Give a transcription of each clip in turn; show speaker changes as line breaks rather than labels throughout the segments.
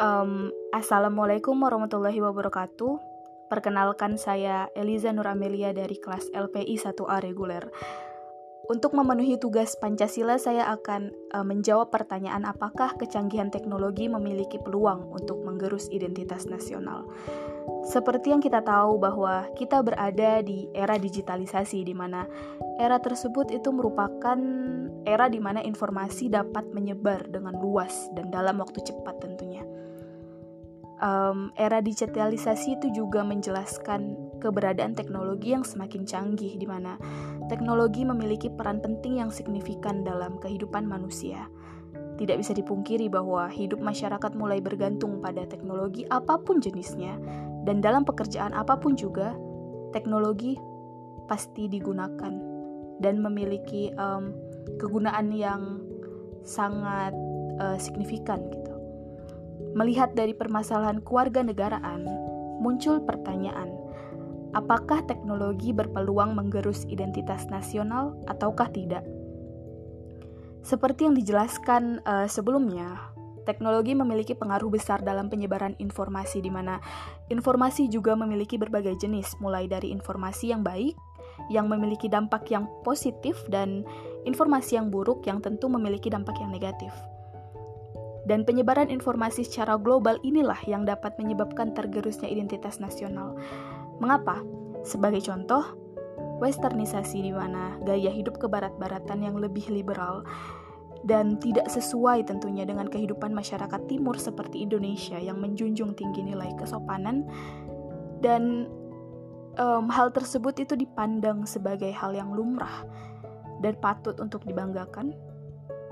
Um, Assalamualaikum warahmatullahi wabarakatuh. Perkenalkan saya Eliza Nur Amelia dari kelas LPI 1A reguler. Untuk memenuhi tugas Pancasila, saya akan uh, menjawab pertanyaan apakah kecanggihan teknologi memiliki peluang untuk menggerus identitas nasional. Seperti yang kita tahu bahwa kita berada di era digitalisasi di mana era tersebut itu merupakan era di mana informasi dapat menyebar dengan luas dan dalam waktu cepat tentunya. Um, era digitalisasi itu juga menjelaskan keberadaan teknologi yang semakin canggih di mana teknologi memiliki peran penting yang signifikan dalam kehidupan manusia. Tidak bisa dipungkiri bahwa hidup masyarakat mulai bergantung pada teknologi apa pun jenisnya dan dalam pekerjaan apa pun juga teknologi pasti digunakan dan memiliki um, kegunaan yang sangat uh, signifikan gitu. Melihat dari permasalahan keluarga negaraan, muncul pertanyaan, apakah teknologi berpeluang menggerus identitas nasional ataukah tidak? Seperti yang dijelaskan uh, sebelumnya, teknologi memiliki pengaruh besar dalam penyebaran informasi di mana informasi juga memiliki berbagai jenis, mulai dari informasi yang baik yang memiliki dampak yang positif dan informasi yang buruk yang tentu memiliki dampak yang negatif. Dan penyebaran informasi secara global inilah yang dapat menyebabkan tergerusnya identitas nasional. Mengapa? Sebagai contoh, westernisasi di mana gaya hidup kebarat-baratan yang lebih liberal dan tidak sesuai tentunya dengan kehidupan masyarakat timur seperti Indonesia yang menjunjung tinggi nilai kesopanan dan um, hal tersebut itu dipandang sebagai hal yang lumrah dan patut untuk dibanggakan.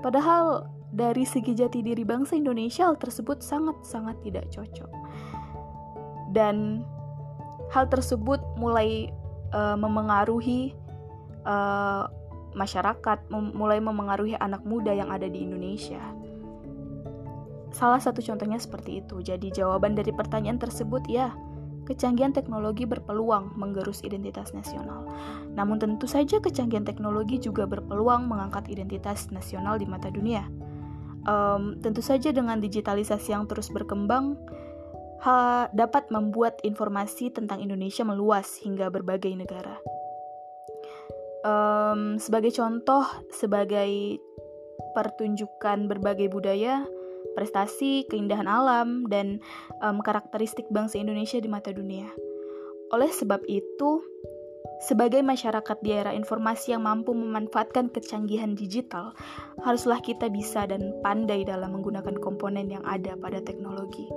Padahal dari segi jati diri bangsa Indonesia hal tersebut sangat-sangat tidak cocok. Dan hal tersebut mulai uh, memengaruhi uh, masyarakat, mem mulai memengaruhi anak muda yang ada di Indonesia. Salah satu contohnya seperti itu. Jadi jawaban dari pertanyaan tersebut ya, kecanggihan teknologi berpeluang menggerus identitas nasional. Namun tentu saja kecanggihan teknologi juga berpeluang mengangkat identitas nasional di mata dunia. Um, tentu saja dengan digitalisasi yang terus berkembang, ha, dapat membuat informasi tentang Indonesia meluas hingga berbagai negara. Um, sebagai contoh, sebagai pertunjukan berbagai budaya, prestasi, keindahan alam, dan um, karakteristik bangsa Indonesia di mata dunia. Oleh sebab itu, sebagai masyarakat di era informasi yang mampu memanfaatkan kecanggihan digital, haruslah kita bisa dan pandai dalam menggunakan komponen yang ada pada teknologi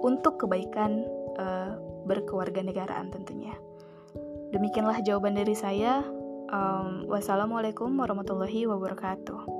untuk kebaikan uh, berkewarganegaraan tentunya. Demikianlah jawaban dari saya. Um, wassalamualaikum warahmatullahi wabarakatuh.